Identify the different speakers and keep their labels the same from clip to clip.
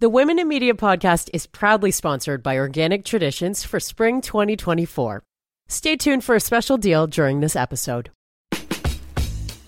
Speaker 1: The Women in Media podcast is proudly sponsored by Organic Traditions for spring 2024. Stay tuned for a special deal during this episode.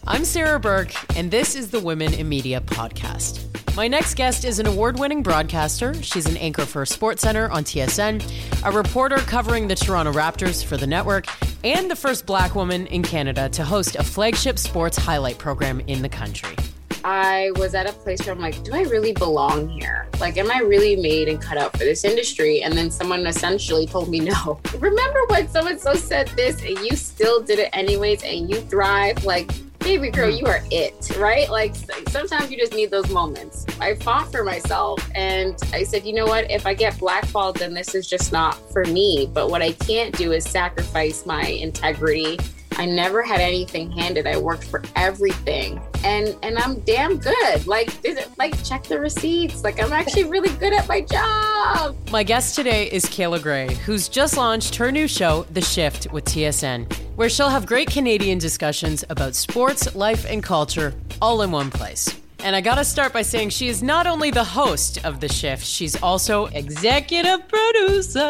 Speaker 1: I'm Sarah Burke, and this is the Women in Media podcast. My next guest is an award winning broadcaster. She's an anchor for SportsCentre on TSN, a reporter covering the Toronto Raptors for the network, and the first black woman in Canada to host a flagship sports highlight program in the country.
Speaker 2: I was at a place where I'm like, do I really belong here? Like, am I really made and cut out for this industry? And then someone essentially told me no. Remember when someone so said this and you still did it anyways and you thrive? Like, baby girl, mm. you are it, right? Like, sometimes you just need those moments. I fought for myself and I said, you know what? If I get blackballed, then this is just not for me. But what I can't do is sacrifice my integrity I never had anything handed. I worked for everything. And and I'm damn good. Like like check the receipts. Like I'm actually really good at my job.
Speaker 1: My guest today is Kayla Grey, who's just launched her new show, The Shift with TSN, where she'll have great Canadian discussions about sports, life, and culture all in one place. And I gotta start by saying she is not only the host of The Shift, she's also executive producer.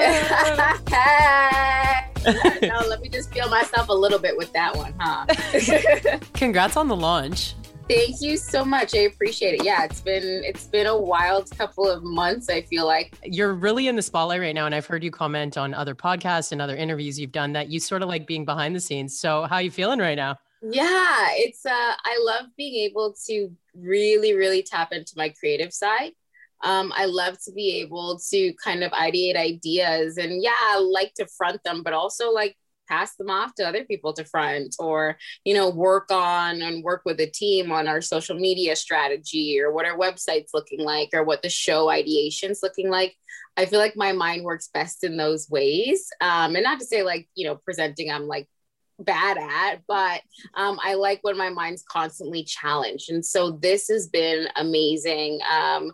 Speaker 2: no, let me just feel myself a little bit with that one, huh?
Speaker 1: Congrats on the launch.
Speaker 2: Thank you so much. I appreciate it. Yeah, it's been it's been a wild couple of months, I feel like.
Speaker 1: You're really in the spotlight right now and I've heard you comment on other podcasts and other interviews you've done that you sort of like being behind the scenes. So, how are you feeling right now?
Speaker 2: Yeah, it's uh I love being able to really really tap into my creative side. Um, I love to be able to kind of ideate ideas and yeah, I like to front them, but also like pass them off to other people to front or you know work on and work with a team on our social media strategy or what our website's looking like or what the show ideation's looking like i feel like my mind works best in those ways um, and not to say like you know presenting i'm like bad at, but um, I like when my mind's constantly challenged. And so this has been amazing. Um,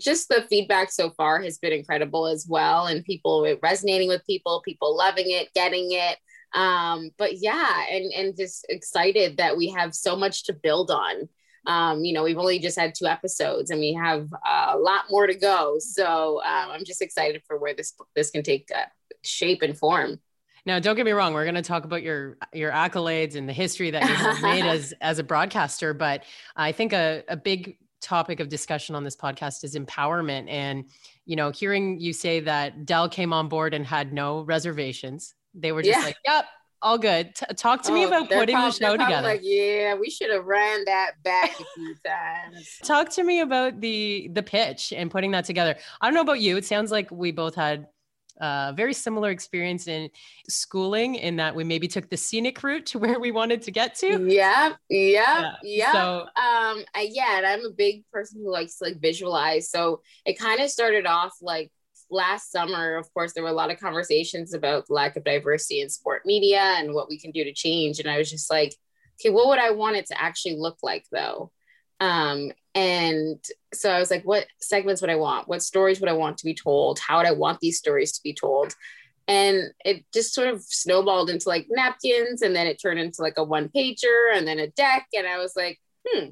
Speaker 2: just the feedback so far has been incredible as well. And people resonating with people, people loving it, getting it. Um, but yeah, and, and just excited that we have so much to build on. Um, you know, we've only just had two episodes and we have a lot more to go. So um, I'm just excited for where this this can take uh, shape and form.
Speaker 1: Now, don't get me wrong. We're going to talk about your your accolades and the history that you've made as as a broadcaster. But I think a, a big topic of discussion on this podcast is empowerment. And you know, hearing you say that Dell came on board and had no reservations, they were just yeah. like, "Yep, all good." T- talk to oh, me about putting probably, the show together.
Speaker 2: Like, yeah, we should have ran that back a few times.
Speaker 1: talk to me about the the pitch and putting that together. I don't know about you. It sounds like we both had uh, very similar experience in schooling in that we maybe took the scenic route to where we wanted to get to.
Speaker 2: Yeah, yeah, yeah. So, um, I, yeah, and I'm a big person who likes to like visualize. So it kind of started off like last summer. Of course, there were a lot of conversations about lack of diversity in sport media and what we can do to change. And I was just like, okay, what would I want it to actually look like though? Um, and so I was like, what segments would I want? What stories would I want to be told? How would I want these stories to be told? And it just sort of snowballed into like napkins, and then it turned into like a one pager and then a deck. And I was like, hmm,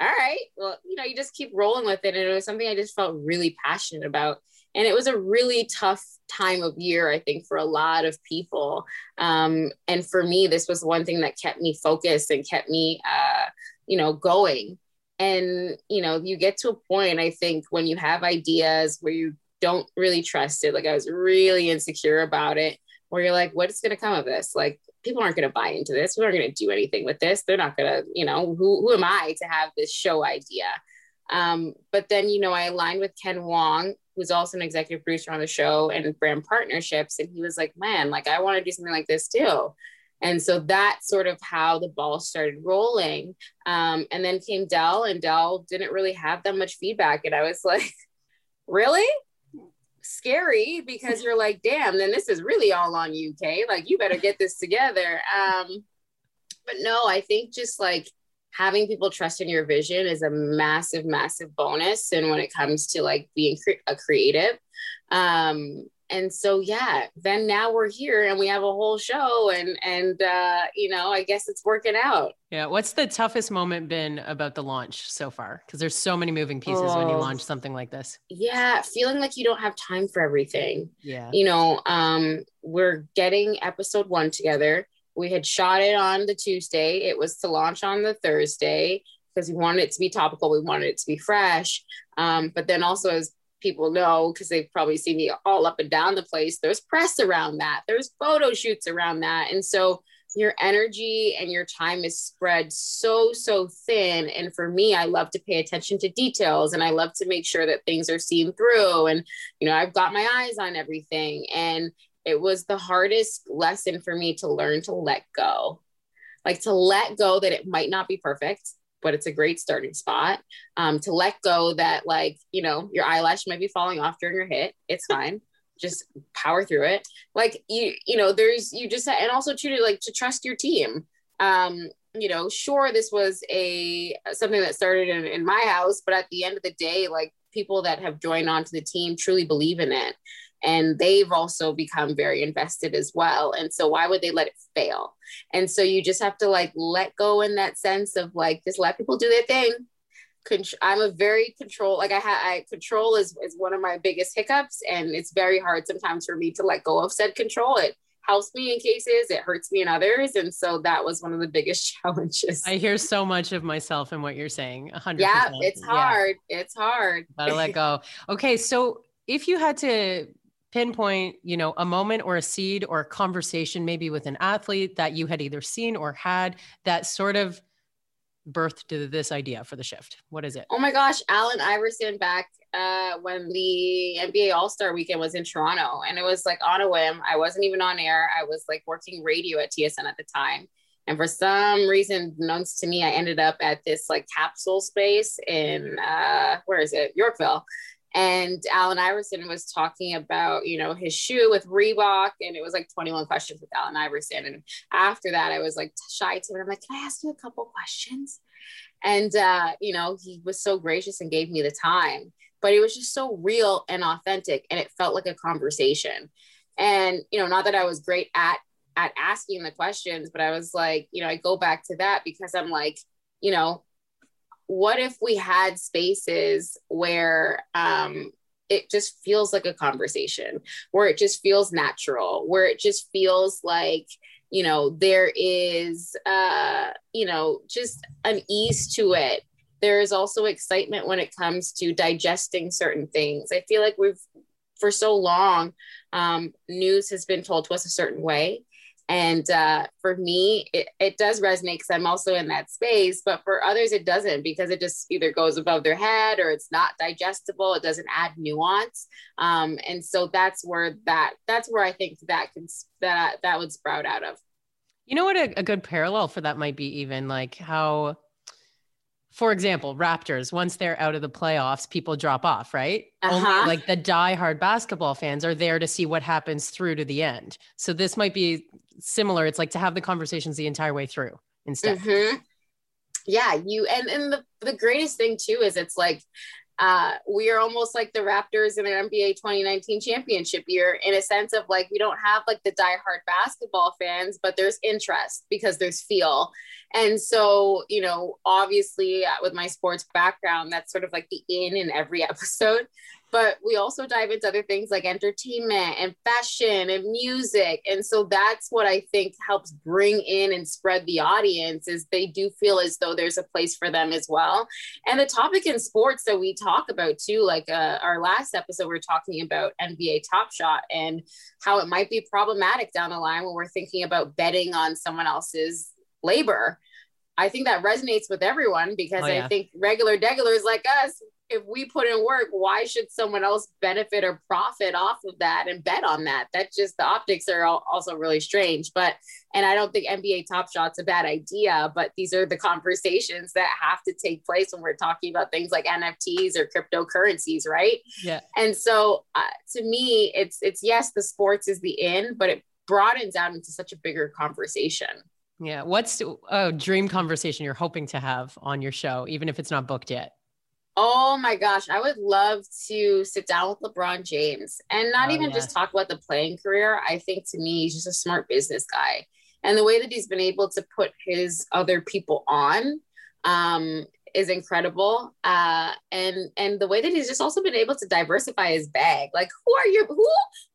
Speaker 2: all right. Well, you know, you just keep rolling with it. And it was something I just felt really passionate about. And it was a really tough time of year, I think, for a lot of people. Um, and for me, this was one thing that kept me focused and kept me, uh, you know, going and you know you get to a point i think when you have ideas where you don't really trust it like i was really insecure about it where you're like what's going to come of this? Like people aren't going to buy into this. We aren't going to do anything with this. They're not going to you know who, who am i to have this show idea? Um, but then you know i aligned with ken wong who's also an executive producer on the show and brand partnerships and he was like man like i want to do something like this too and so that's sort of how the ball started rolling. Um, and then came Dell, and Dell didn't really have that much feedback. And I was like, really? Scary because you're like, damn, then this is really all on Kay. Like, you better get this together. Um, but no, I think just like having people trust in your vision is a massive, massive bonus. And when it comes to like being cre- a creative, um, and so yeah, then now we're here and we have a whole show and and uh, you know, I guess it's working out.
Speaker 1: Yeah. What's the toughest moment been about the launch so far? Because there's so many moving pieces oh, when you oh. launch something like this.
Speaker 2: Yeah, feeling like you don't have time for everything.
Speaker 1: Yeah.
Speaker 2: You know, um, we're getting episode one together. We had shot it on the Tuesday. It was to launch on the Thursday because we wanted it to be topical. We wanted it to be fresh. Um, but then also as people know because they've probably seen me all up and down the place. There's press around that. There's photo shoots around that. And so your energy and your time is spread so so thin. And for me i love to pay attention to details and i love to make sure that things are seen through. And you know i've got my eyes on everything. And it was the hardest lesson for me to learn to let go like to let go that it might not be perfect but it's a great starting spot um, to let go that like you know your eyelash might be falling off during your hit. It's fine. Just power through it. Like you you know there's you just and also to like to trust your team. Um you know sure this was a something that started in, in my house but at the end of the day like people that have joined onto the team truly believe in it and they've also become very invested as well. And so why would they let it fail? And so you just have to like let go in that sense of like just let people do their thing. I'm a very control like i have i control is, is one of my biggest hiccups. And it's very hard sometimes for me to let go of said control. It helps me in cases. It hurts me in others. And so that was one of the biggest challenges.
Speaker 1: I hear so much of myself in what you're saying 100
Speaker 2: yeah it's hard. Yeah. it's hard.
Speaker 1: Gotta let go. Okay so if you had to pinpoint you know a moment or a seed or a conversation maybe with an athlete that you had either seen or had that sort of birthed this idea for the shift. What is it?
Speaker 2: Oh my gosh allen iverson back uh, when the nba all-star weekend was in toronto and it was like on a whim. I wasn't even on air. I was like working radio at tsn at the time. And for some reason known to me i ended up at this like capsule space in uh, where is it? Yorkville and Allen Iverson was talking about, you know, his shoe with Reebok, and it was like 21 questions with Allen Iverson. And after that, I was like shy to him. I'm like, can I ask you a couple questions? And uh, you know, he was so gracious and gave me the time, but it was just so real and authentic, and it felt like a conversation. And you know, not that I was great at at asking the questions, but I was like, you know, I go back to that because I'm like, you know, what if we had spaces where um, it just feels like a conversation, where it just feels natural, where it just feels like, you know, there is, uh, you know, just an ease to it. There is also excitement when it comes to digesting certain things. I feel like we've, for so long, um, news has been told to us a certain way and uh, for me, it, it does resonate because I'm also in that space. But for others, it doesn't because it just either goes above their head or it's not digestible. It doesn't add nuance. Um, and so that's where that that's where I think that can that that would sprout out of.
Speaker 1: You know what a, a good parallel for that might be even like how for example, Raptors, once they're out of the playoffs, people drop off, right? Uh-huh. Only, like the die-hard basketball fans are there to see what happens through to the end. So this might be similar. It's like to have the conversations the entire way through instead.
Speaker 2: Mm-hmm. Yeah, you and and the the greatest thing too is it's like uh, we are almost like the Raptors in an NBA 2019 championship year in a sense of like we don't have like the diehard basketball fans, but there's interest because there's feel. And so, you know, obviously uh, with my sports background, that's sort of like the in in every episode but we also dive into other things like entertainment and fashion and music. And so that's what i think helps bring in and spread the audience is they do feel as though there's a place for them as well. And the topic in sports that we talk about too like uh, our last episode we are talking about nba top shot and how it might be problematic down the line when we're thinking about betting on someone else's labor. I think that resonates with everyone because oh, yeah. I think regular degulars like us, if we put in work, why should someone else benefit or profit off of that and bet on that? That just the optics are also really strange. But and I don't think NBA Top Shot's a bad idea, but these are the conversations that have to take place when we're talking about things like NFTs or cryptocurrencies, right?
Speaker 1: Yeah.
Speaker 2: And so uh, to me, it's it's yes, the sports is the in, but it broadens out into such a bigger conversation.
Speaker 1: Yeah. What's a dream conversation you're hoping to have on your show, even if it's not booked yet?
Speaker 2: Oh my gosh, I would love to sit down with LeBron James and not oh, even just talk about the playing career. I think to me, he's just a smart business guy. And the way that he's been able to put his other people on um, is incredible. Uh, and and the way that he's just also been able to diversify his bag. Like, who are your who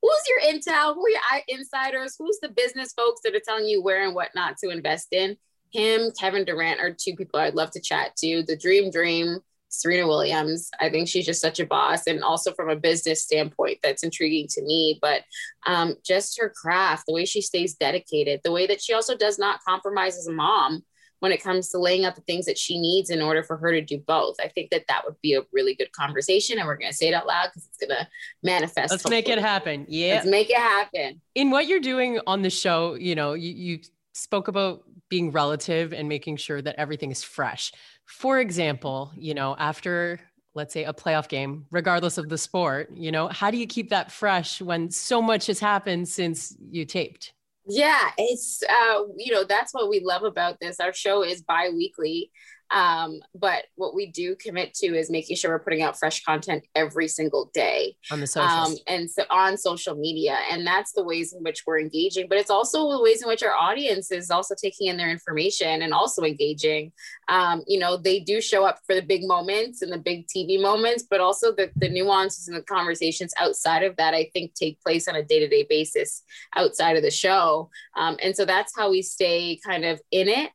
Speaker 2: who's your intel? Who are your insiders? Who's the business folks that are telling you where and what not to invest in? Him, Kevin Durant are two people I'd love to chat to. The Dream Dream Serena Williams. I think she's just such a boss. And also from a business standpoint, that's intriguing to me. But um, just her craft, the way she stays dedicated, the way that she also does not compromise as a mom when it comes to laying out the things that she needs in order for her to do both. I think that that would be a really good conversation. And we're going to say it out loud because it's going to manifest.
Speaker 1: Let's hopefully. make it happen. Yeah.
Speaker 2: Let's make it happen.
Speaker 1: In what you're doing on the show, you know, you, you spoke about being relative and making sure that everything is fresh. For example, you know, after let's say a playoff game, regardless of the sport, you know, how do you keep that fresh when so much has happened since you taped?
Speaker 2: Yeah, it's uh, you know, that's what we love about this. Our show is bi-weekly. Um, but what we do commit to is making sure we're putting out fresh content every single day
Speaker 1: on the socials um,
Speaker 2: and so on social media. And that's the ways in which we're engaging, but it's also the ways in which our audience is also taking in their information and also engaging. Um, you know, they do show up for the big moments and the big TV moments, but also the, the nuances and the conversations outside of that, I think take place on a day-to-day basis outside of the show. Um, and so that's how we stay kind of in it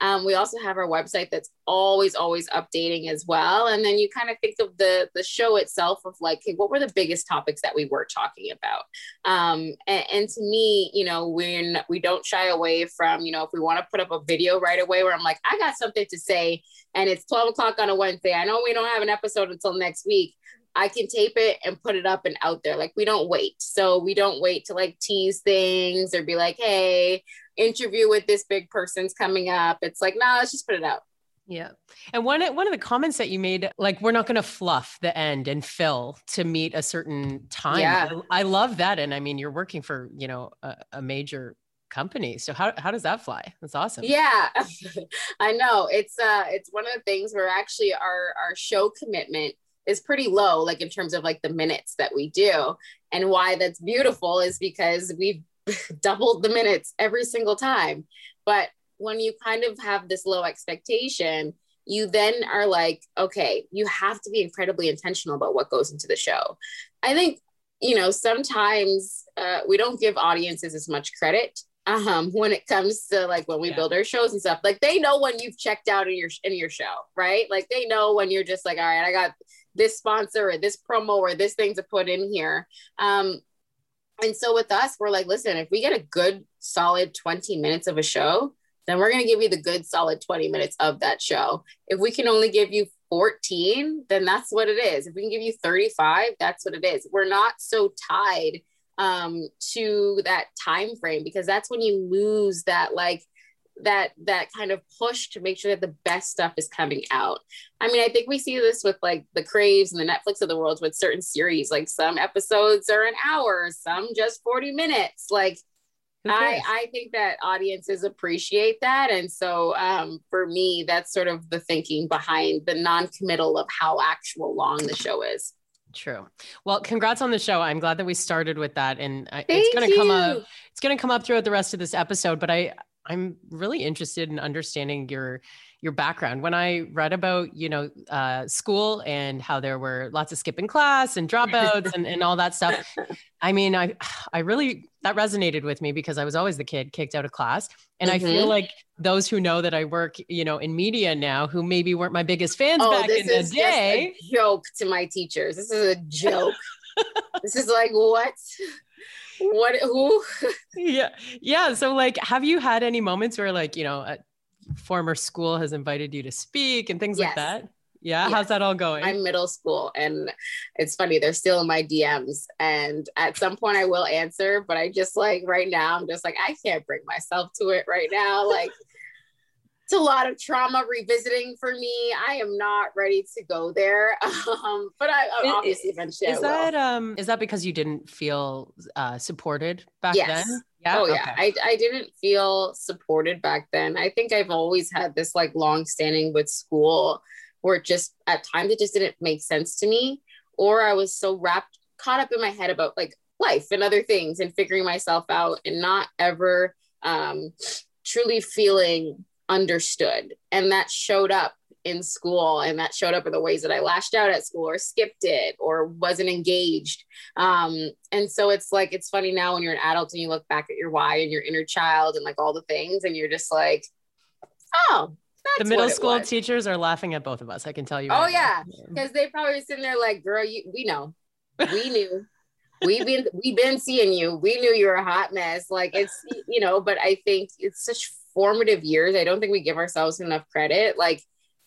Speaker 2: um, we also have our website that's always, always updating as well. And then you kind of think of the the show itself of like, hey, what were the biggest topics that we were talking about? Um, and, and to me, you know, when we don't shy away from, you know, if we want to put up a video right away where I'm like, I got something to say, and it's 12 o'clock on a Wednesday. I know we don't have an episode until next week. I can tape it and put it up and out there. Like we don't wait. So we don't wait to like tease things or be like, hey, interview with this big person's coming up. It's like, no, nah, let's just put it out.
Speaker 1: Yeah. And one one of the comments that you made, like we're not going to fluff the end and fill to meet a certain time. Yeah. I, I love that. And I mean, you're working for, you know, a, a major company. So how, how does that fly? That's awesome.
Speaker 2: Yeah, I know. It's uh it's one of the things where actually our our show commitment is pretty low, like in terms of like the minutes that we do. And why that's beautiful is because we've doubled the minutes every single time. But when you kind of have this low expectation, you then are like, okay, you have to be incredibly intentional about what goes into the show. I think, you know, sometimes uh, we don't give audiences as much credit um when it comes to like when we yeah. build our shows and stuff like they know when you've checked out in your in your show right like they know when you're just like all right i got this sponsor or this promo or this thing to put in here. Um, and so with us, we're like, listen, if we get a good solid 20 minutes of a show, then we're going to give you the good solid 20 minutes of that show. If we can only give you 14, then that's what it is. If we can give you 35, that's what it is. We're not so tied um to that time frame because that's when you lose that like that that kind of push to make sure that the best stuff is coming out. I mean, I think we see this with like the Craves and the Netflix of the world with certain series. Like some episodes are an hour, some just 40 minutes. Like I, I think that audiences appreciate that. And so um, for me, that's sort of the thinking behind the non-committal of how actual long the show is.
Speaker 1: True. Well, congrats on the show. I'm glad that we started with that, and Thank it's going to come up. It's going to come up throughout the rest of this episode. But I, I'm really interested in understanding your your background. When I read about you know uh, school and how there were lots of skipping class and dropouts and, and all that stuff, I mean, I I really that resonated with me because I was always the kid kicked out of class, and mm-hmm. I feel mm-hmm. like those who know that I work you know in media now, who maybe weren't my biggest fans oh, back in the day,
Speaker 2: joke to my teachers. This is a joke. this is like what what who
Speaker 1: yeah yeah so like have you had any moments where like you know a former school has invited you to speak and things yes. like that yeah yes. how's that all going
Speaker 2: i'm middle school and it's funny they're still in my dms and at some point i will answer but i just like right now i'm just like i can't bring myself to it right now like it's a lot of trauma revisiting for me. I am not ready to go there. Um, but I, obviously eventually
Speaker 1: is that um is that because you didn't feel uh, supported back yes. then?
Speaker 2: Yeah. Oh okay. yeah. I, I didn't feel supported back then. I think I've always had this like long standing with school or just at times it just didn't make sense to me or i was so wrapped caught up in my head about like life and other things and figuring myself out and not ever um, truly feeling understood and that showed up in school and that showed up in the ways that I lashed out at school or skipped it or wasn't engaged. Um, and so it's like, it's funny now when you're an adult and you look back at your why and your inner child and like all the things and you're just like, oh,
Speaker 1: the middle school teachers are laughing at both of us. I can tell you.
Speaker 2: Oh right yeah, because they probably sitting there like, "Girl, you, we know, we knew, we've been, we've been seeing you. We knew you were a hot mess. Like it's, you know." But I think it's such formative years. I don't think we give ourselves enough credit. Like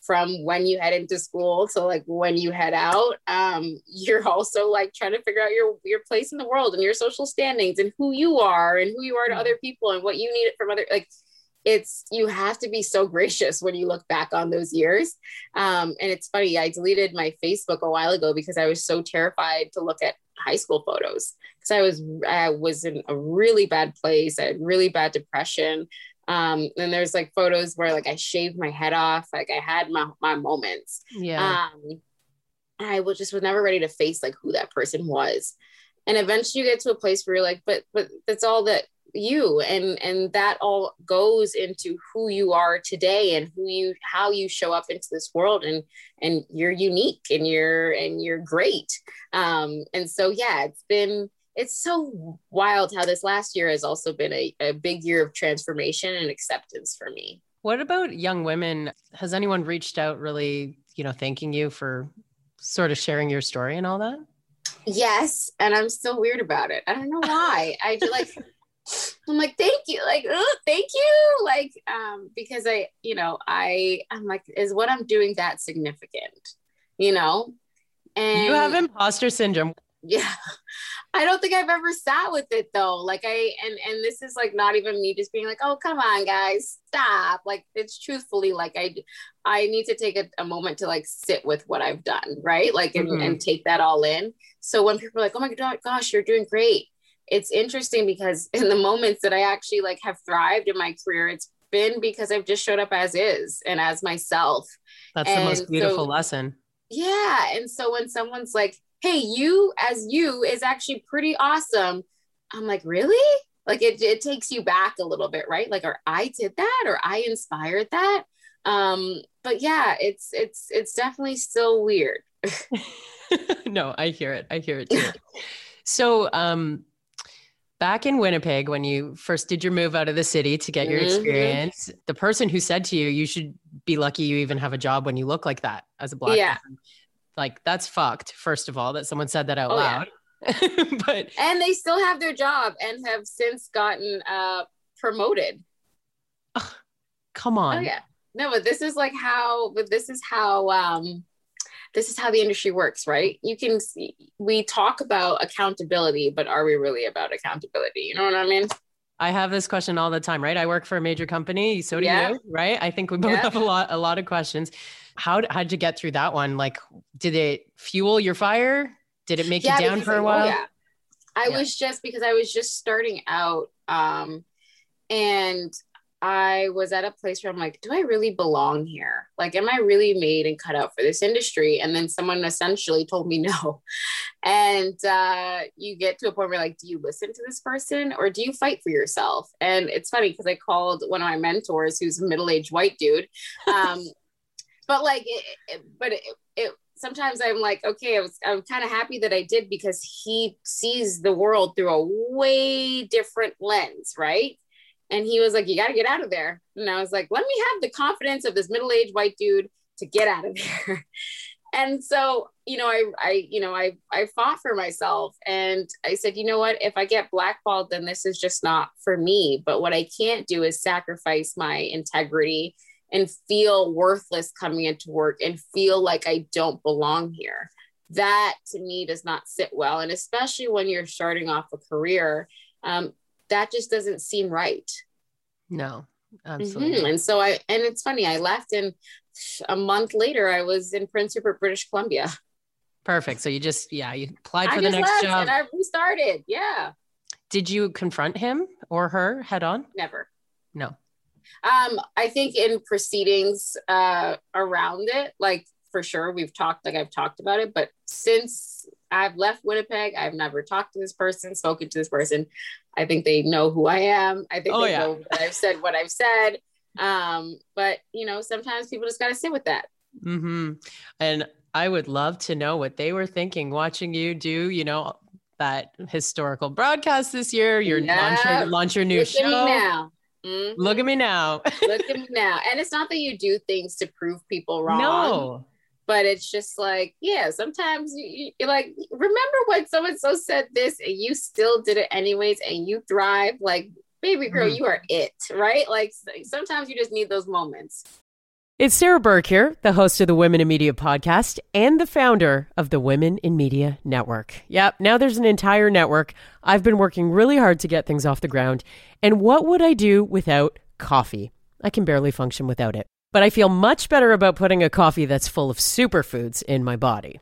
Speaker 2: from when you head into school to like when you head out um, you're also like trying to figure out your your place in the world and your social standings and who you are and who you are to mm-hmm. other people and what you need from other like it's you have to be so gracious when you look back on those years um, and it's funny i deleted my facebook a while ago because i was so terrified to look at high school photos because i was i was in a really bad place i had really bad depression um, and there's like photos where like I shaved my head off, like I had my my moments.
Speaker 1: Yeah.
Speaker 2: Um, I was just was never ready to face like who that person was. And eventually you get to a place where you're like, but but that's all that you and and that all goes into who you are today and who you how you show up into this world and and you're unique and you're and you're great um and so yeah it's been it's so wild how this last year has also been a, a big year of transformation and acceptance for me.
Speaker 1: What about young women? Has anyone reached out really, you know, thanking you for sort of sharing your story and all that?
Speaker 2: Yes. And I'm still weird about it. I don't know why. I feel like I'm like, thank you. Like, oh, thank you. Like, um, because I, you know, I, I'm like, is what I'm doing that significant? You know?
Speaker 1: And you have imposter syndrome.
Speaker 2: Yeah. I don't think I've ever sat with it though. Like I and and this is like not even me just being like, oh come on guys, stop. Like it's truthfully like I I need to take a, a moment to like sit with what I've done, right? Like and, mm-hmm. and take that all in. So when people are like, oh my god, gosh, you're doing great. It's interesting because in the moments that I actually like have thrived in my career, it's been because I've just showed up as is and as myself.
Speaker 1: That's and the most beautiful so, lesson.
Speaker 2: Yeah. And so when someone's like, hey, you as you is actually pretty awesome. I'm like, really? Like it, it takes you back a little bit, right? Like, or I did that, or I inspired that. Um, but yeah, it's it's it's definitely still weird.
Speaker 1: no, I hear it. I hear it too. so um back in Winnipeg, when you first did your move out of the city to get your mm-hmm. experience, the person who said to you, you should be lucky you even have a job when you look like that as a black yeah. man like that's fucked first of all that someone said that out oh, loud yeah. but
Speaker 2: and they still have their job and have since gotten uh promoted
Speaker 1: Ugh, come on
Speaker 2: oh yeah no but this is like how but this is how um this is how the industry works right you can see we talk about accountability but are we really about accountability you know what i mean
Speaker 1: I have this question all the time, right? I work for a major company, so do yeah. you, right? I think we both yeah. have a lot, a lot of questions how how did you get through that one? Like, did it fuel your fire? Did it make yeah, you down for a while? yeah.
Speaker 2: I yeah. was just because I was just starting out, um, and I was at a place where I'm like, do I really belong here? Like, am I really made and cut out for this industry? And then someone essentially told me no. And uh, you get to a point where, like, do you listen to this person or do you fight for yourself? And it's funny because I called one of my mentors, who's a middle aged white dude. Um, but like it, it, but it, it sometimes i'm like okay i was i'm kind of happy that i did because he sees the world through a way different lens right? And he was like you got to get out of there. And i was like let me have the confidence of this middle-aged white dude to get out of there. And so you know i i you know i i fought for myself and i said you know what? If i get blackballed then this is just not for me. But what i can't do is sacrifice my integrity and feel worthless coming into work and feel like I don't belong here. That to me does not sit well. And especially when you're starting off a career, um, that just doesn't seem right.
Speaker 1: No, absolutely. Mm-hmm.
Speaker 2: And so I, and it's funny, I left and a month later I was in Prince Rupert, British Columbia.
Speaker 1: Perfect. So you just, yeah, you applied for I the next job.
Speaker 2: And I restarted. Yeah.
Speaker 1: Did you confront him or her head on?
Speaker 2: Never.
Speaker 1: No.
Speaker 2: Um, I think in proceedings uh, around it, like for sure we've talked like I've talked about it, but since I've left Winnipeg, I've never talked to this person, spoken to this person. I think they know who I am. I think oh, they yeah. know that I've said what I've said. Um, but you know, sometimes people just got to sit with that.
Speaker 1: Mm-hmm. And I would love to know what they were thinking watching you do, you know, that historical broadcast this year. Your yeah. launch, your, launch your new Look show. Mm-hmm. Look at me now.
Speaker 2: Look at me now. And it's not that you do things to prove people wrong. No. But it's just like, yeah, sometimes you, you're like, remember when so and so said this and you still did it anyways and you thrive? Like, baby girl, mm-hmm. you are it, right? Like, sometimes you just need those moments.
Speaker 1: It's Sarah Burke here, the host of the Women in Media podcast and the founder of the Women in Media Network. Yep, now there's an entire network. I've been working really hard to get things off the ground. And what would I do without coffee? I can barely function without it. But I feel much better about putting a coffee that's full of superfoods in my body.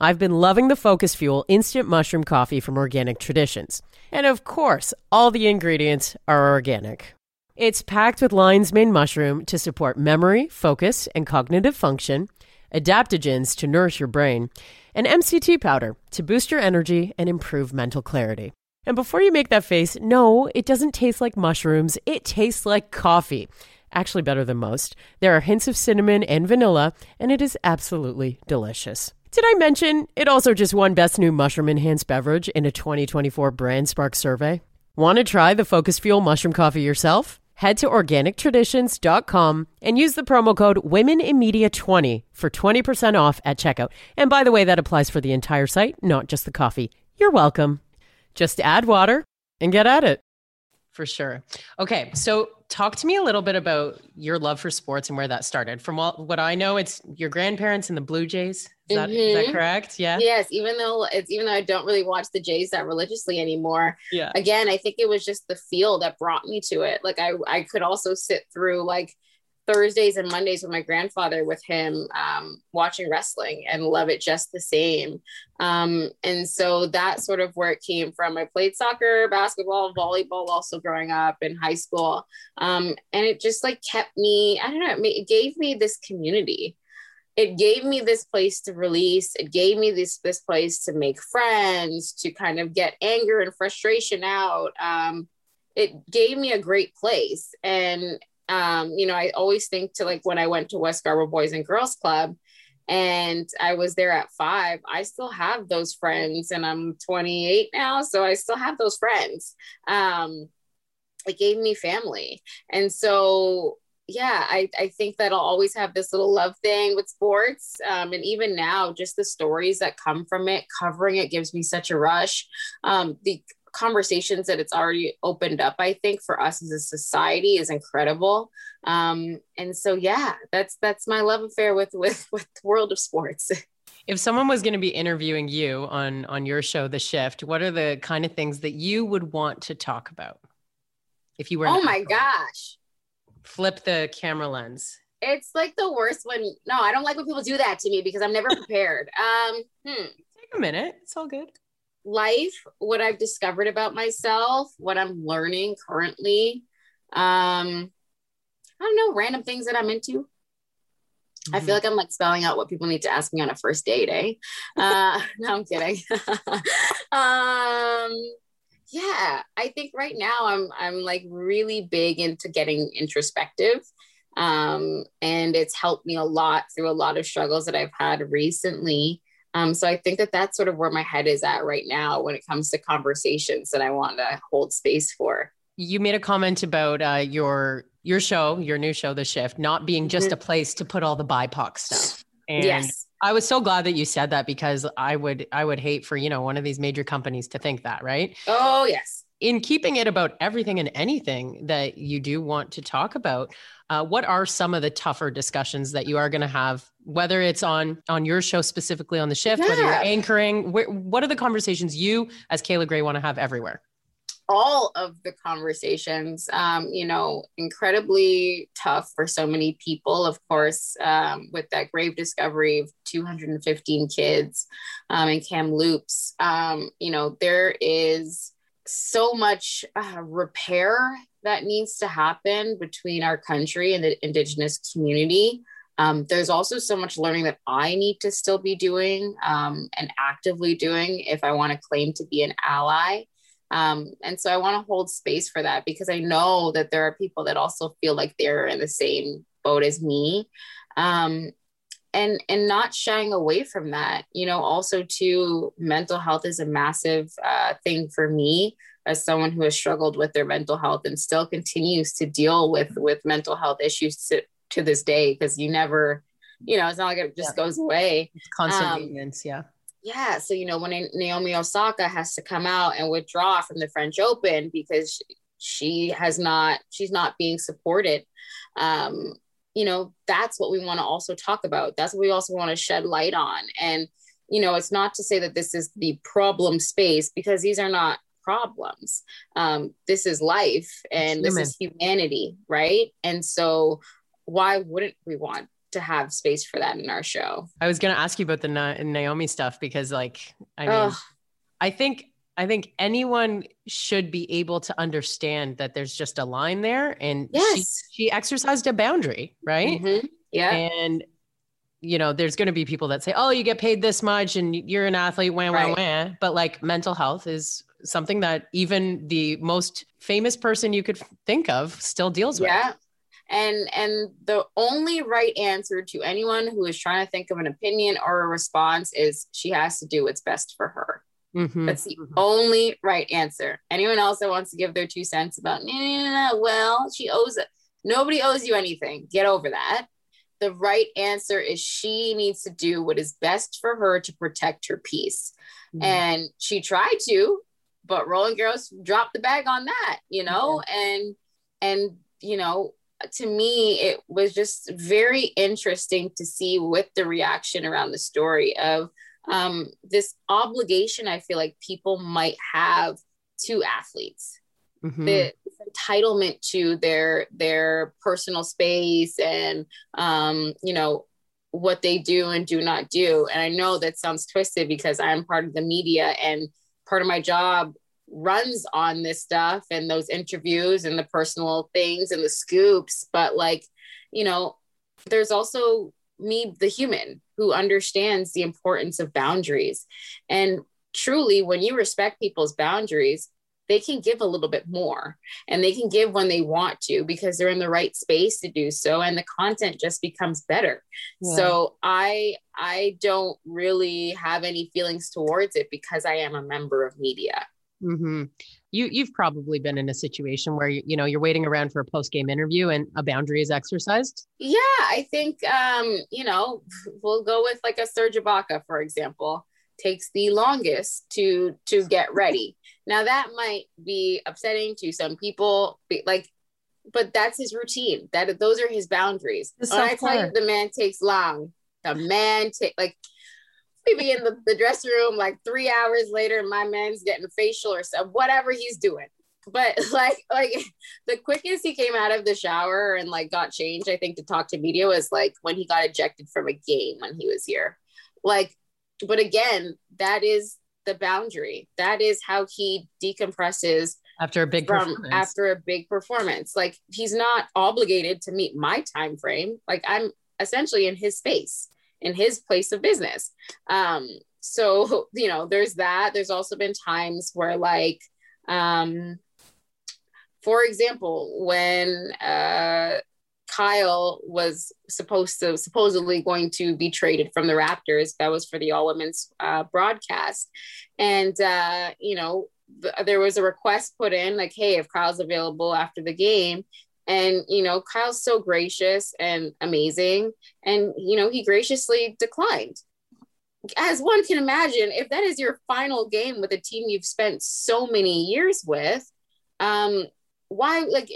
Speaker 1: I've been loving the Focus Fuel instant mushroom coffee from Organic Traditions. And of course, all the ingredients are organic. It's packed with lion's mane mushroom to support memory, focus, and cognitive function, adaptogens to nourish your brain, and MCT powder to boost your energy and improve mental clarity. And before you make that face, no, it doesn't taste like mushrooms. It tastes like coffee. Actually, better than most. There are hints of cinnamon and vanilla, and it is absolutely delicious. Did I mention it also just won Best New Mushroom Enhanced Beverage in a 2024 BrandSpark survey? Want to try the Focus Fuel mushroom coffee yourself? Head to organictraditions.com and use the promo code WomenInMedia20 for 20% off at checkout. And by the way, that applies for the entire site, not just the coffee. You're welcome. Just add water and get at it. For sure. Okay, so talk to me a little bit about your love for sports and where that started. From what, what I know, it's your grandparents and the Blue Jays. Is that, mm-hmm. is that correct? Yeah.
Speaker 2: Yes. Even though it's even though I don't really watch the Jays that religiously anymore. Yeah. Again, I think it was just the feel that brought me to it. Like I I could also sit through like Thursdays and Mondays with my grandfather with him um, watching wrestling and love it just the same. Um, and so that's sort of where it came from. I played soccer, basketball, volleyball also growing up in high school. Um, and it just like kept me, I don't know, it gave me this community it gave me this place to release it gave me this this place to make friends to kind of get anger and frustration out um, it gave me a great place and um, you know i always think to like when i went to west scarborough boys and girls club and i was there at five i still have those friends and i'm 28 now so i still have those friends um, it gave me family and so yeah, I, I think that I'll always have this little love thing with sports. Um, and even now, just the stories that come from it, covering it gives me such a rush. Um, the conversations that it's already opened up, I think, for us as a society is incredible. Um, and so, yeah, that's that's my love affair with with with the world of sports.
Speaker 1: If someone was going to be interviewing you on on your show, The Shift, what are the kind of things that you would want to talk about? If you were,
Speaker 2: oh my gosh
Speaker 1: flip the camera lens?
Speaker 2: It's like the worst when no, I don't like when people do that to me because I'm never prepared. um, hmm.
Speaker 1: Take a minute. It's all good.
Speaker 2: Life, what I've discovered about myself, what I'm learning currently. Um, I don't know, random things that I'm into. Mm-hmm. I feel mm-hmm. like I'm like spelling out what people need to ask me on a first date, eh? Uh, no, I'm kidding. um, yeah i think right now i'm i'm like really big into getting introspective um, and it's helped me a lot through a lot of struggles that i've had recently um, so i think that that's sort of where my head is at right now when it comes to conversations that i want to hold space for
Speaker 1: you made a comment about uh, your your show your new show the shift not being just mm-hmm. a place to put all the bipoc stuff and yes. I was so glad that you said that because I would I would hate for, you know, one of these major companies to think that, right?
Speaker 2: Oh, yes.
Speaker 1: In keeping it about everything and anything that you do want to talk about, uh, what are some of the tougher discussions that you are going to have, whether it's on on your show specifically on the shift, yeah. whether you're anchoring? Wh- what are the conversations you, as Kayla Grey, want to have everywhere?
Speaker 2: all of the conversations, um, you know, incredibly tough for so many people, of course, um, with that grave discovery of 215 kids um, in Kamloops. Um, you know, there is so much uh, repair that needs to happen between our country and the Indigenous community. Um, there's also so much learning that I need to still be doing um, and actively doing if I want to claim to be an ally. Um, and so I want to hold space for that because I know that there are people that also feel like they're in the same boat as me. Um, and and not shying away from that you know also too mental health is a massive uh, thing for me as someone who has struggled with their mental health and still continues to deal with with mental health issues to, to this day because you never you know it's not like it just yeah. goes away.
Speaker 1: It's constant um, maintenance yeah.
Speaker 2: yeah so you know when naomi osaka has to come out and withdraw from the french open because she has not she's not being supported um you know that's what we want to also talk about. That's what we also want to shed light on. And you know it's not to say that this is the problem space because these are not problems. Um, this is life and this is humanity right? And so why wouldn't we want to have space for that in our show
Speaker 1: i was going to ask you about the Na- naomi stuff because like i mean Ugh. i think I think anyone should be able to understand that there's just a line there and yes. she, she exercised a boundary, right?
Speaker 2: Mm-hmm. Yeah.
Speaker 1: And you know, there's going to be people that say, "Oh, you get paid this much and you're an athlete, wah, wah, wah." But like mental health is something that even the most famous person you could think of still deals with.
Speaker 2: Yeah. And and the only right answer to anyone who is trying to think of an opinion or a response is she has to do what's best for her. Mm-hmm. That's the mm-hmm. only right answer. Anyone else that wants to give their two cents about, nah, nah, nah, well, she owes it. Nobody owes you anything. Get over that. The right answer is she needs to do what is best for her to protect her peace. Mm-hmm. And she tried to, but Roland Garros dropped the bag on that, you know, and, and, you know, to me, it was just very interesting to see with the reaction around the story of, um, this obligation I feel like people might have to athletes. Mm-hmm. The entitlement to their their personal space and um, you know what they do and do not do. And I know that sounds twisted because I'm part of the media and part of my job runs on this stuff and those interviews and the personal things and the scoops. But like, you know, there's also me, the human, who understands the importance of boundaries. And truly, when you respect people's boundaries, they can give a little bit more and they can give when they want to because they're in the right space to do so and the content just becomes better yeah. so i i don't really have any feelings towards it because i am a member of media
Speaker 1: mm-hmm you you've probably been in a situation where you, you know you're waiting around for a post game interview and a boundary is exercised.
Speaker 2: Yeah, I think um, you know we'll go with like a Serge Ibaka, for example, takes the longest to to get ready. now that might be upsetting to some people, like, but that's his routine. That those are his boundaries. When I tell you the man takes long, the man take like be in the, the dressing room like three hours later, my man's getting facial or stuff, whatever he's doing. But like, like the quickest he came out of the shower and like got changed, I think, to talk to media was like when he got ejected from a game when he was here. Like, but again, that is the boundary. That is how he decompresses
Speaker 1: after a big from
Speaker 2: after a big performance. Like he's not obligated to meet my time frame. Like I'm essentially in his space in his place of business. Um, so, you know, there's that. There's also been times where, like, um, for example, when uh, Kyle was supposed to supposedly going to be traded from the Raptors, that was for the all women's uh, broadcast, and uh, you know there was a request put in like, hey, if Kyle's available after the game, and, you know, Kyle's so gracious and amazing. And, you know, he graciously declined. As one can imagine, if that is your final game with a team you've spent so many years with, um, why, like,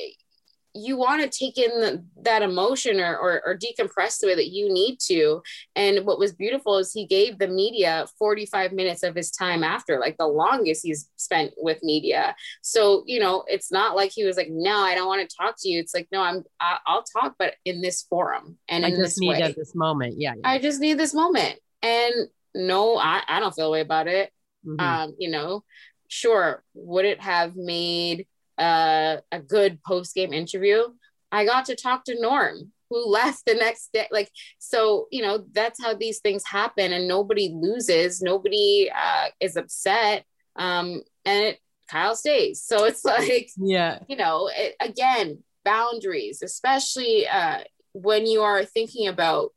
Speaker 2: you want to take in the, that emotion or, or, or, decompress the way that you need to. And what was beautiful is he gave the media 45 minutes of his time after, like the longest he's spent with media. So, you know, it's not like he was like, no, I don't want to talk to you. It's like, no, I'm, I, will talk, but in this forum and I in
Speaker 1: just
Speaker 2: this
Speaker 1: need
Speaker 2: way.
Speaker 1: this moment. Yeah,
Speaker 2: yeah, I just need this moment. And no, I, I don't feel a way about it. Mm-hmm. Um, you know, sure. Would it have made uh, a good post game interview, I got to talk to Norm, who left the next day. Like so you know that's how these things happen and nobody loses nobody uh, is upset um, and it, kyle stays. So it's like
Speaker 1: yeah.
Speaker 2: you know it, again boundaries especially uh, when you are thinking about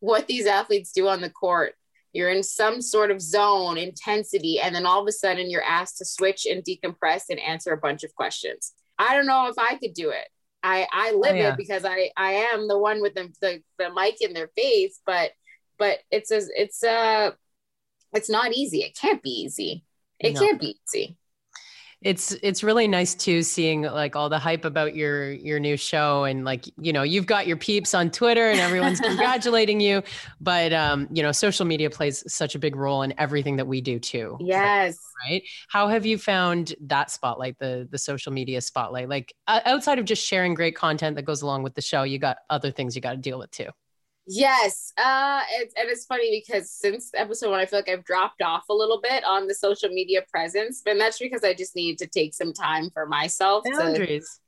Speaker 2: what these athletes do on the court you're in some sort of zone intensity and then all of a sudden you're asked to switch and decompress and answer a bunch of questions i don't know if i could do it I I oh, live oh, yeah. it because I I am the one with the, the the mic in their face, but but it's a it's a it's not easy. It can't be easy. It no. can't be easy
Speaker 1: it's it's really nice too seeing like all the hype about your your new show and like you know you've got your peeps on twitter and everyone's congratulating you but um you know social media plays such a big role in everything that we do too
Speaker 2: yes.
Speaker 1: right? How have you found that spotlight the the social media spotlight? Like outside of just sharing great content that goes along with the show you got other things you got to deal with too
Speaker 2: Yes. Uh, it's, and it's funny because since episode one, I feel like I've dropped off a little bit on the social media presence, but that's because I just need to take some time for myself
Speaker 1: boundaries.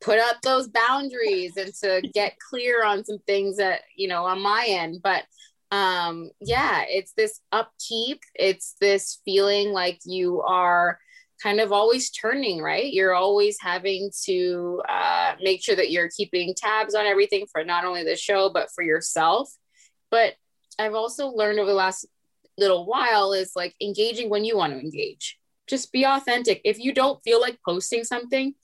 Speaker 2: to put up those boundaries and to get clear on some things that, you know, on my end. But um, yeah, it's this upkeep. It's this feeling like you are kind of always turning, right? You're always having to uh, make sure that you're keeping tabs on everything for not only the show, but for yourself. But I've also learned over the last little while is like engaging when you want to engage. Just be authentic. If you don't feel like posting something,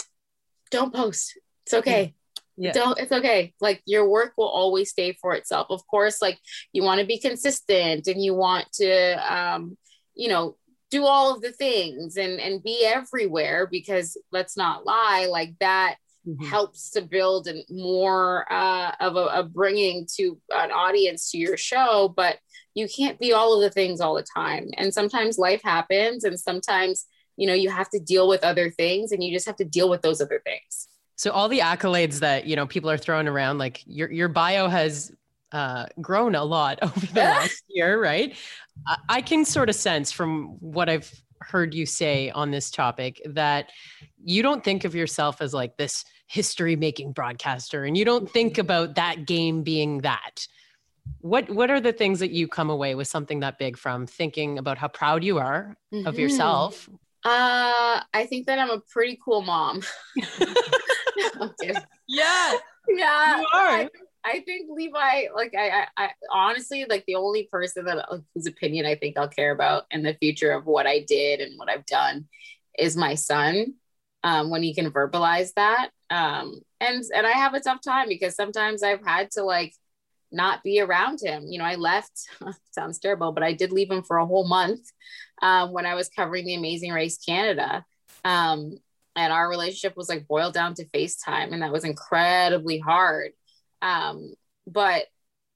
Speaker 2: don't post. It's okay. Yeah. Don't it's okay. Like your work will always stay for itself. Of course, like you want to be consistent and you want to um, you know, do all of the things and and be everywhere because let's not lie like that mm-hmm. helps to build and more uh, of a, a, bringing to an audience to your show but you can't be all of the things all the time and sometimes life happens and sometimes you know you have to deal with other things and you just have to deal with those other things
Speaker 1: so all the accolades that you know people are throwing around like your your bio has uh, grown a lot over the last year, right? I can sort of sense from what I've heard you say on this topic that you don't think of yourself as like this history making broadcaster and you don't think mm-hmm. about that game being that. What what are the things that you come away with something that big from thinking about how proud you are mm-hmm. of yourself?
Speaker 2: Uh I think that I'm a pretty cool mom.
Speaker 1: yeah.
Speaker 2: Yeah. You are. I, I think Levi, like I, I, I, honestly, like the only person that whose opinion I think I'll care about in the future of what I did and what I've done is my son. Um, when he can verbalize that, um, and and I have a tough time because sometimes I've had to like not be around him. You know, I left. sounds terrible, but I did leave him for a whole month um, when I was covering the Amazing Race Canada. Um, and our relationship was like boiled down to FaceTime, and that was incredibly hard um, but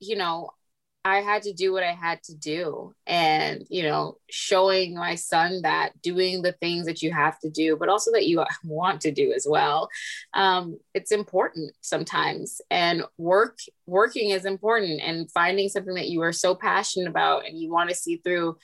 Speaker 2: you know, I had to do what I had to do. And, you know, showing my son that doing the things that you have to do, but also that you want to do as well. Um, it's important sometimes. And work, working is important and finding something that you are so passionate about and you want to see through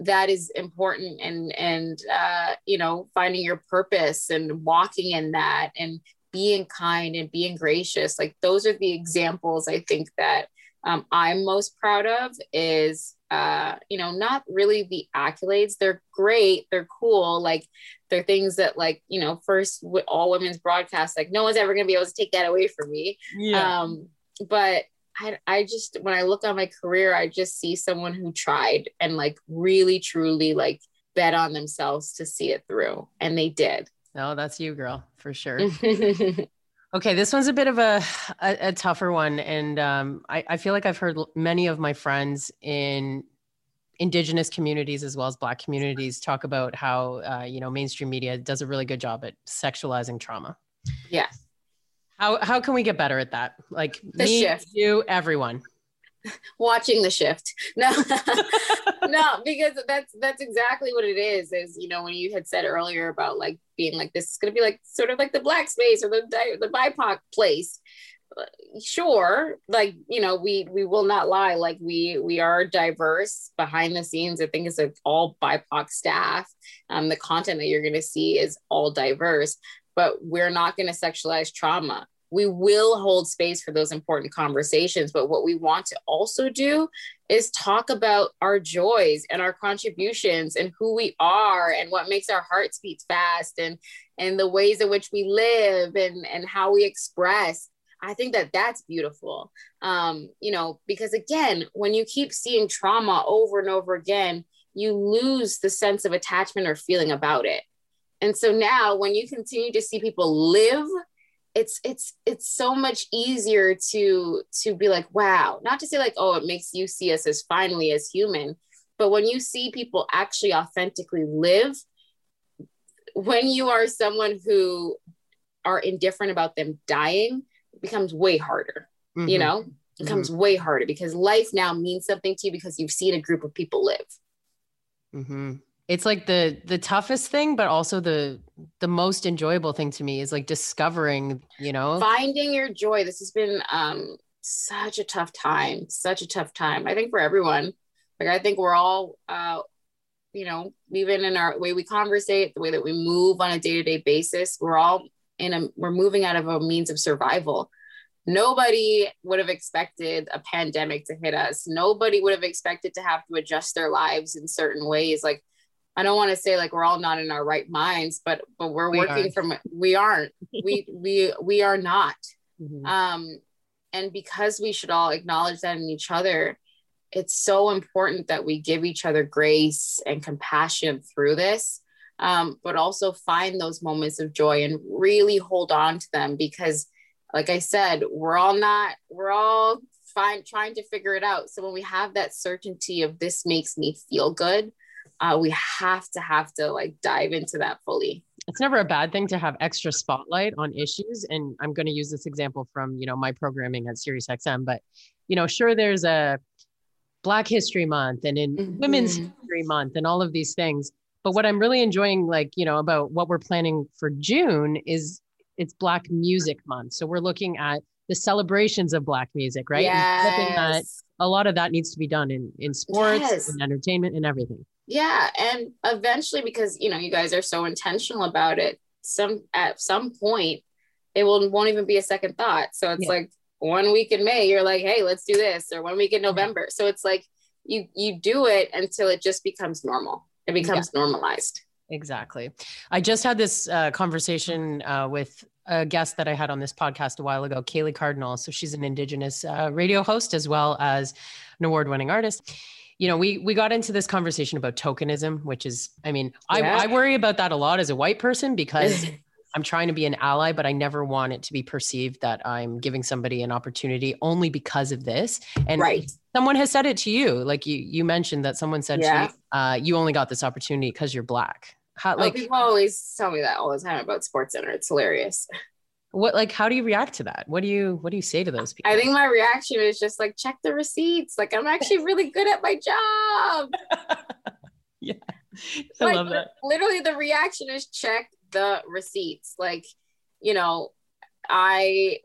Speaker 2: that is important and and uh, you know finding your purpose and walking in that and being kind and being gracious like those are the examples i think that um, i'm most proud of is uh, you know not really the accolades. They're great they're cool like they're things that like you know first with all women's broadcasts like no one's ever going to be able to take that away from me. Yeah. um, but I, I just when i look on my career i just see someone who tried and like really truly like bet on themselves to see it through and they did
Speaker 1: no, that's you, girl, for sure. okay, this one's a bit of a a, a tougher one, and um, I, I feel like I've heard many of my friends in indigenous communities as well as black communities talk about how uh, you know mainstream media does a really good job at sexualizing trauma.
Speaker 2: Yeah.
Speaker 1: How how can we get better at that? Like
Speaker 2: the me, shift.
Speaker 1: you, everyone
Speaker 2: watching the shift. No no because that's that's exactly what it is is you know when you had said earlier about like being like this is going to be like sort of like the black space or the the bipoc place. Sure like you know we we will not lie like we we are diverse behind the scenes. I think it's like all bipoc staff. Um the content that you're going to see is all diverse but we're not going to sexualize trauma we will hold space for those important conversations. But what we want to also do is talk about our joys and our contributions and who we are and what makes our hearts beat fast and and the ways in which we live and and how we express i think that that's beautiful um you know because again when you keep seeing trauma over and over again you lose the sense of attachment or feeling about it and so now when you continue to see people live it's it's it's so much easier to to be like wow not to say like oh it makes you see us as finally as human but when you see people actually authentically live when you are someone who are indifferent about them dying it becomes way harder mm-hmm. you know it becomes mm-hmm. way harder because life now means something to you because you've seen a group of people live
Speaker 1: mm-hmm it's like the the toughest thing but also the the most enjoyable thing to me is like discovering you know?
Speaker 2: Finding your joy. This has been um such a tough time such a tough time. I think for everyone like i think we're all uh you know even in our way we conversate the way that we move on a day-to-day basis we're all in a we're moving out of a means of survival. Nobody would have expected a pandemic to hit us. Nobody would have expected to have to adjust their lives in certain ways. Like I don't want to say like we're all not in our right minds, but but we're we working aren't. from we aren't. we we we are not. Mm-hmm. Um and because we should all acknowledge that in each other, it's so important that we give each other grace and compassion through this. Um, but also find those moments of joy and really hold on to them because like I said, we're all not, we're all fine trying to figure it out. So when we have that certainty of this makes me feel good, uh, we have to have to like dive into that fully
Speaker 1: it's never a bad thing to have extra spotlight on issues and i'm going to use this example from you know my programming at SiriusXM but you know sure there's a black history month and in mm-hmm. women's history month and all of these things but what i'm really enjoying like you know about what we're planning for june is it's black music month so we're looking at the celebrations of black music right
Speaker 2: yes.
Speaker 1: a lot of that needs to be done in in sports yes. and entertainment and everything
Speaker 2: yeah and eventually because you know you guys are so intentional about it some at some point it will won't even be a second thought so it's yeah. like one week in may you're like hey let's do this or one week in november so it's like you you do it until it just becomes normal it becomes yeah. normalized
Speaker 1: exactly i just had this uh, conversation uh, with a guest that I had on this podcast a while ago, Kaylee Cardinal. So she's an Indigenous uh, radio host as well as an award winning artist you know, we we got into this conversation about tokenism, which is, I mean, yeah. I, I worry about that a lot as a white person because I'm trying to be an ally, but I never want it to be perceived that I'm giving somebody an opportunity only because of this. And
Speaker 2: right.
Speaker 1: someone has said it to you, like you you mentioned that someone said yeah. to you, uh, you only got this opportunity because you're black.
Speaker 2: How, oh, like people always tell me that all the time about SportsCentre. It's hilarious.
Speaker 1: What like how do you react to that? What do you what do you say to those people?
Speaker 2: i think my reaction is just like check the receipts. Like i'm actually really good at my job.
Speaker 1: Yeah. I like, love that.
Speaker 2: literally the reaction is check the receipts. Like you know I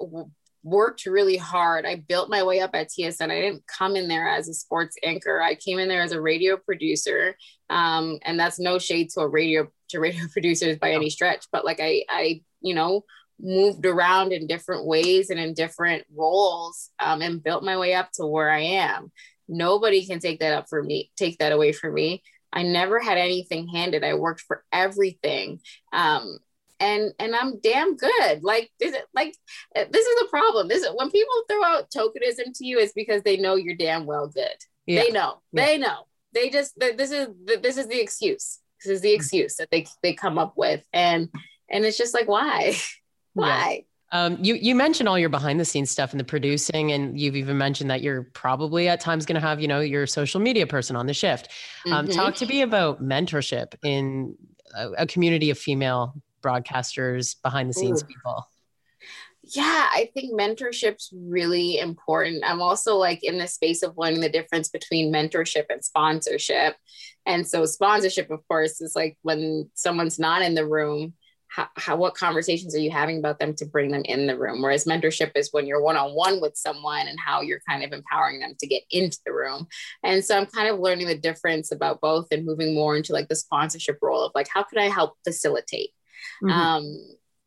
Speaker 2: worked really hard i built my way up at tsn i didn't come in there as a sports anchor i came in there as a radio producer um, and that's no shade to a radio to radio producers by any stretch but like i i you know moved around in different ways and in different roles um, and built my way up to where I am. Nobody can take that up for me, take that away from me. I never had anything handed. I worked for everything. Um, and and I'm damn good. Like this, like this is a problem. This is when people throw out tokenism to you, it's because they know you're damn well good. Yeah. They know. Yeah. They know. They just this is this is the excuse. This is the mm. excuse that they they come up with, and and it's just like why. Why?
Speaker 1: Yeah. Um, you you mentioned all your behind the scenes stuff and the producing, and you've even mentioned that you're probably at times going to have you know your social media person on the shift. Um, mm-hmm. Talk to me about mentorship in a, a community of female broadcasters, behind the scenes Ooh. people.
Speaker 2: Yeah, I think mentorship's really important. I'm also like in the space of learning the difference between mentorship and sponsorship. And so sponsorship, of course, is like when someone's not in the room how, how what conversations are you having about them to bring them in the room whereas mentorship is when you're one-on-one with someone and how you're kind of empowering them to get into the room and so i'm kind of learning the difference about both and moving more into like the sponsorship role of like how can i help facilitate mm-hmm. um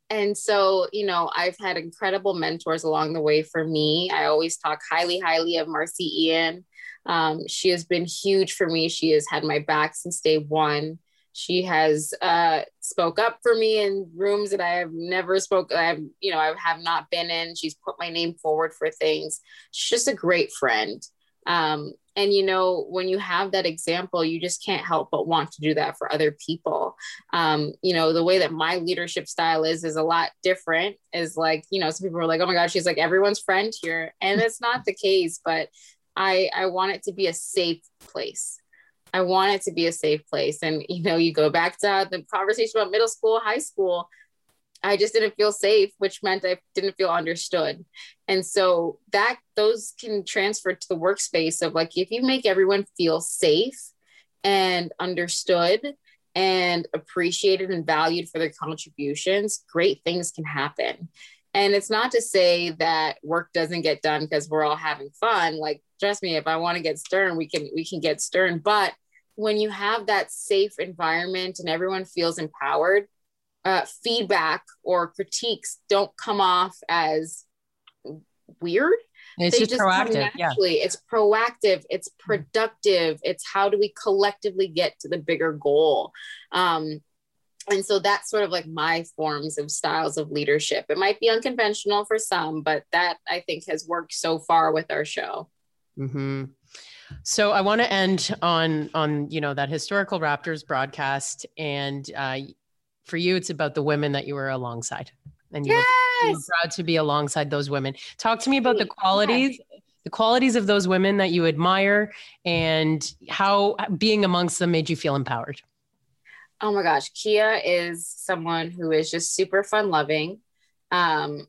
Speaker 2: and so, you know, I've had incredible mentors along the way for me. I always talk highly, highly of Marci Ien. Um, she has been huge for me. She has had my back since day one. She has uh, spoke up for me in rooms that I have never spoke. I have, you know, I have not been in. She's put my name forward for things. She's just a great friend. Um, and you know when you have that example you just can't help but want to do that for other people. Um, you know the way that my leadership style is is a lot different. Is like you know some people are like oh my god she's like everyone's friend here. And it's not the case but i i want it to be a safe place. I want it to be a safe place. And you know you go back to the conversation about middle school high school I just didn't feel safe, which meant I didn't feel understood. And so that those can transfer to the workspace of like if you make everyone feel safe and understood and appreciated and valued for their contributions, great things can happen. And it's not to say that work doesn't get done because we're all having fun. Like, trust me, if I want to get stern, we can we can get stern. But when you have that safe environment and everyone feels empowered, uh, feedback or critiques don't come off as weird.
Speaker 1: It's just, just proactive. Yeah.
Speaker 2: It's proactive. It's productive. It's how do we collectively get to the bigger goal? Um, and so that's sort of like my forms of styles of leadership. It might be unconventional for some, but that I think has worked so far with our show.
Speaker 1: Mm-hmm. So I want to end on on you know that historical Raptors broadcast, and uh, for you, it's about the women that you were alongside. And you yes! were proud to be alongside those women. Talk to me about the qualities, yes. the qualities of those women that you admire and how being amongst them made you feel empowered.
Speaker 2: Oh my gosh. Kia is someone who is just super fun loving, um,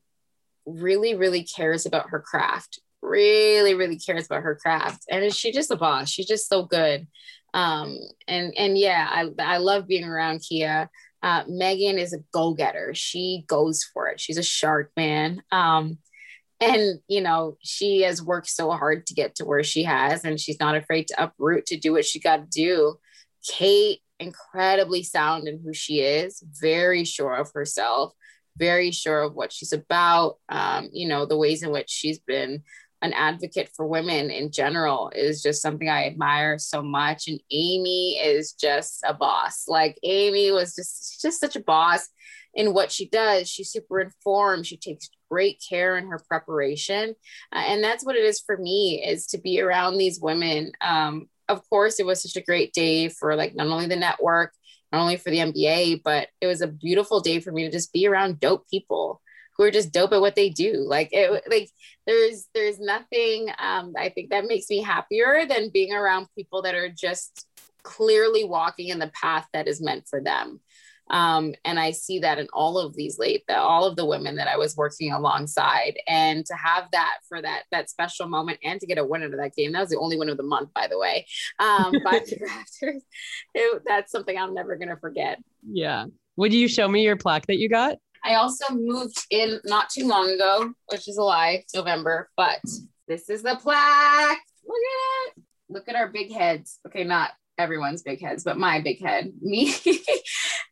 Speaker 2: really, really cares about her craft, really, really cares about her craft. And she's just a boss. She's just so good. Um, and, and yeah, I, I love being around Kia. Uh, Megan is a go getter. She goes for it. She's a shark, man. Um, and, you know, she has worked so hard to get to where she has, and she's not afraid to uproot to do what she got to do. Kate, incredibly sound in who she is, very sure of herself, very sure of what she's about. Um, you know, the ways in which she's been an advocate for women in general is just something I admire so much. And Amy is just a boss. Like Amy was just just such a boss in what she does. She's super informed. She takes great care in her preparation, uh, and that's what it is for me is to be around these women. Um, of course, it was such a great day for like not only the network, not only for the NBA, but it was a beautiful day for me to just be around dope people who are just dope at what they do. Like it, like there's there's nothing um, I think that makes me happier than being around people that are just clearly walking in the path that is meant for them. Um, and I see that in all of these late, the, all of the women that I was working alongside, and to have that for that that special moment, and to get a win out of that game. That was the only win of the month, by the way. Um, by the Raptors, it, that's something I'm never gonna forget.
Speaker 1: Yeah. Would you show me your plaque that you got?
Speaker 2: I also moved in not too long ago, which is a lie, November, but this is the plaque. Look at it. Look at our big heads. Okay, not everyone's big heads, but my big head. Me. Isn't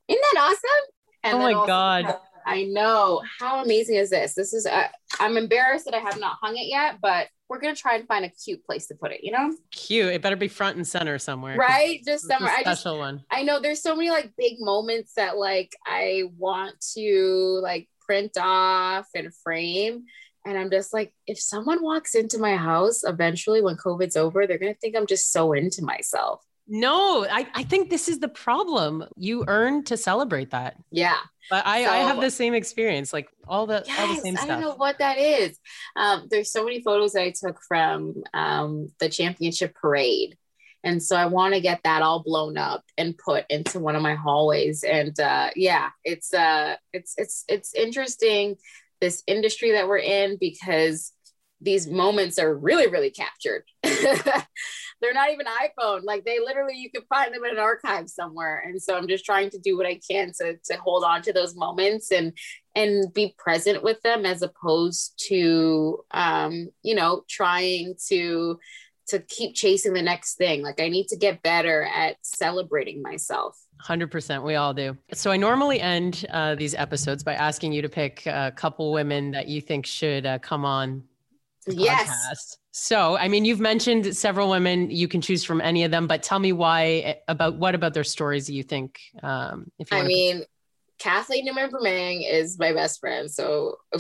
Speaker 2: that awesome?
Speaker 1: And oh my God.
Speaker 2: I know. How amazing is this? This is, uh, I'm embarrassed that I have not hung it yet, but we're going to try and find a cute place to put it, you know?
Speaker 1: Cute. It better be front and center somewhere.
Speaker 2: Right? Just somewhere.
Speaker 1: special
Speaker 2: I just,
Speaker 1: one.
Speaker 2: I know there's so many like big moments that like I want to like print off and frame. And I'm just like, if someone walks into my house eventually when COVID's over, they're going to think I'm just so into myself.
Speaker 1: No, I, I think this is the problem. You earn to celebrate that.
Speaker 2: Yeah.
Speaker 1: But I, so, I have the same experience, like all the yes, all the same stuff.
Speaker 2: I don't know what that is. Um, there's so many photos that I took from um, the championship parade. And so I want to get that all blown up and put into one of my hallways. And uh, yeah, it's uh, it's it's it's interesting this industry that we're in because these moments are really really captured. they're not even iPhone. Like they literally, you could find them in an archive somewhere. And so I'm just trying to do what I can to, to hold on to those moments and, and be present with them as opposed to, um, you know, trying to, to keep chasing the next thing. Like I need to get better at celebrating myself.
Speaker 1: 100%. We all do. So I normally end uh, these episodes by asking you to pick a couple women that you think should uh, come on.
Speaker 2: Yes.
Speaker 1: Podcast. So, I mean, you've mentioned several women. You can choose from any of them, but tell me why eh, about what about their stories you think? Um,
Speaker 2: if you I mean, pick- Kathleen Newman-Bremang is my best friend. So,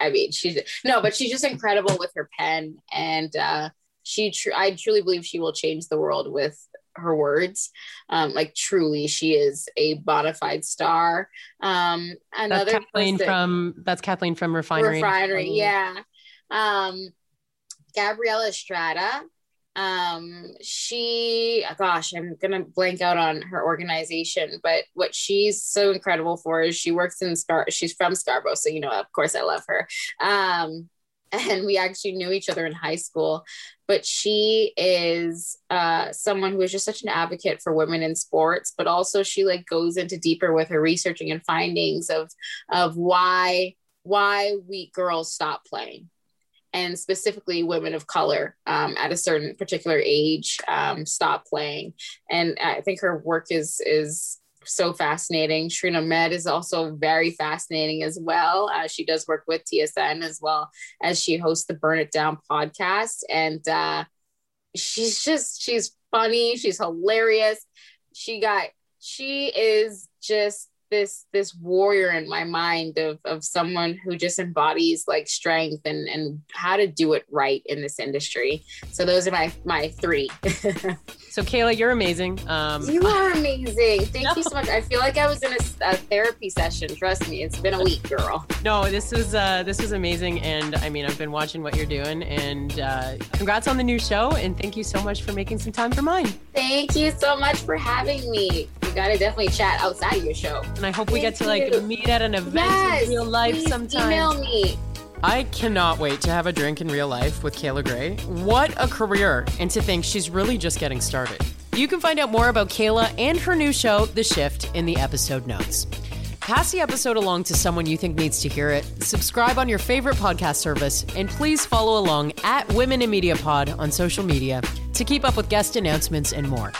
Speaker 2: I mean, she's no, but she's just incredible with her pen, and uh, she, tr- I truly believe she will change the world with her words. Um, like truly, she is a bona fide star. Um,
Speaker 1: another that's Kathleen person, from that's Kathleen from Refinery.
Speaker 2: Refinery, yeah. Um, Gabriella Estrada. Um, she, gosh, I'm gonna blank out on her organization, but what she's so incredible for is she works in Scar. She's from Scarborough, so you know, of course, I love her. Um, and we actually knew each other in high school but she is uh, someone who is just such an advocate for women in sports but also she like goes into deeper with her researching and findings of of why why we girls stop playing and specifically women of color um, at a certain particular age um, stop playing and i think her work is is so fascinating. Shireen Ahmed is also very fascinating as well. Uh, she does work with TSN as well as she hosts the Burn It Down podcast. And uh, she's just, she's funny. She's hilarious. She got, she is just this this warrior in my mind of of someone who just embodies like strength and and how to do it right in this industry. So those are my my three.
Speaker 1: so Kayla, you're amazing.
Speaker 2: Um, you are amazing. Thank no. you so much. I feel like I was in a, a, therapy session. Trust me, it's been a week, girl.
Speaker 1: No, this was uh, this was amazing, and I mean, I've been watching what you're doing, and uh, congrats on the new show, and thank you so much for making some time for mine.
Speaker 2: Thank you so much for having me. We gotta definitely chat outside of your show.
Speaker 1: And I hope we get to like meet at an event yes, in real life sometime.
Speaker 2: Email me.
Speaker 1: I cannot wait to have a drink in real life with Kayla Grey. What a career, and to think she's really just getting started. You can find out more about Kayla and her new show, The Shift, in the episode notes. Pass the episode along to someone you think needs to hear it. Subscribe on your favorite podcast service, and please follow along at Women in Media Pod on social media to keep up with guest announcements and more.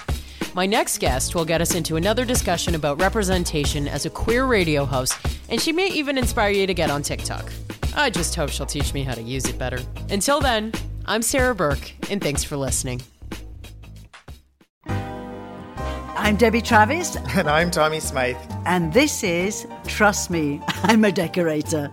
Speaker 1: My next guest will get us into another discussion about representation as a queer radio host, and she may even inspire you to get on TikTok. I just hope she'll teach me how to use it better. Until then, I'm Sarah Burke, and thanks for listening.
Speaker 3: I'm Debbie Travis.
Speaker 4: And I'm Tommy Smythe.
Speaker 3: And this is Trust Me, I'm a Decorator.